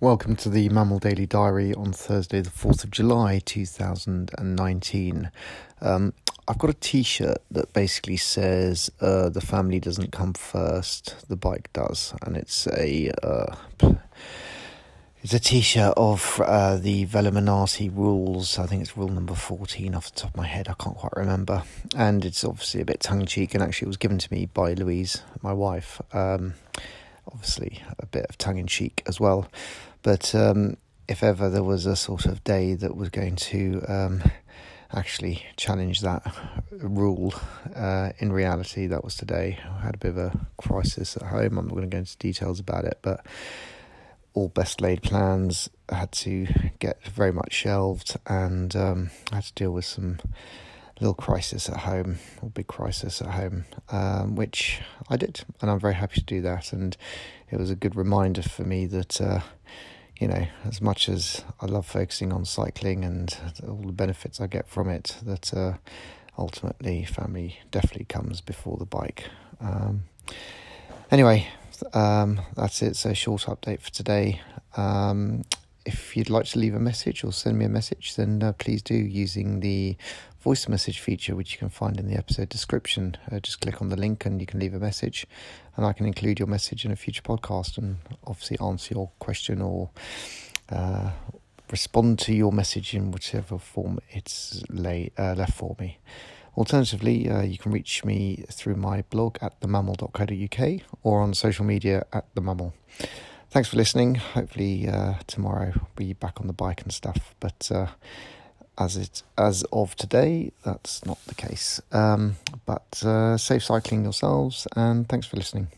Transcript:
Welcome to the MAMIL Daily Diary on Thursday, the 4th of July 2019. Um, I've got a t shirt that basically says uh, the family doesn't come first, the bike does. And it's a. Uh, a t-shirt of uh, the Velominati rules. I think it's rule number 14 off the top of my head. I can't quite remember. And it's obviously a bit tongue-in-cheek. And actually it was given to me by Louise, my wife. Um, obviously a bit of tongue-in-cheek as well. But um, if ever there was a sort of day that was going to um, actually challenge that rule, uh, in reality, that was today. I had a bit of a crisis at home. I'm not going to go into details about it, but all best laid plans had to get very much shelved, and um, I had to deal with some little crisis at home or big crisis at home, um, which I did, and I'm very happy to do that. And it was a good reminder for me that, uh, you know, as much as I love focusing on cycling and all the benefits I get from it, that uh, ultimately family definitely comes before the bike. Um, anyway, um, that's it. So, short update for today. Um, if you'd like to leave a message or send me a message, then uh, please do using the voice message feature, which you can find in the episode description. Uh, just click on the link and you can leave a message, and I can include your message in a future podcast and obviously answer your question or uh, respond to your message in whichever form it's lay, uh, left for me. Alternatively, uh, you can reach me through my blog at themamil.co.uk or on social media at themamil. Thanks for listening. Hopefully, uh, tomorrow I'll be back on the bike and stuff. But uh, as it as of today, that's not the case. Um, but uh, safe cycling yourselves, and thanks for listening.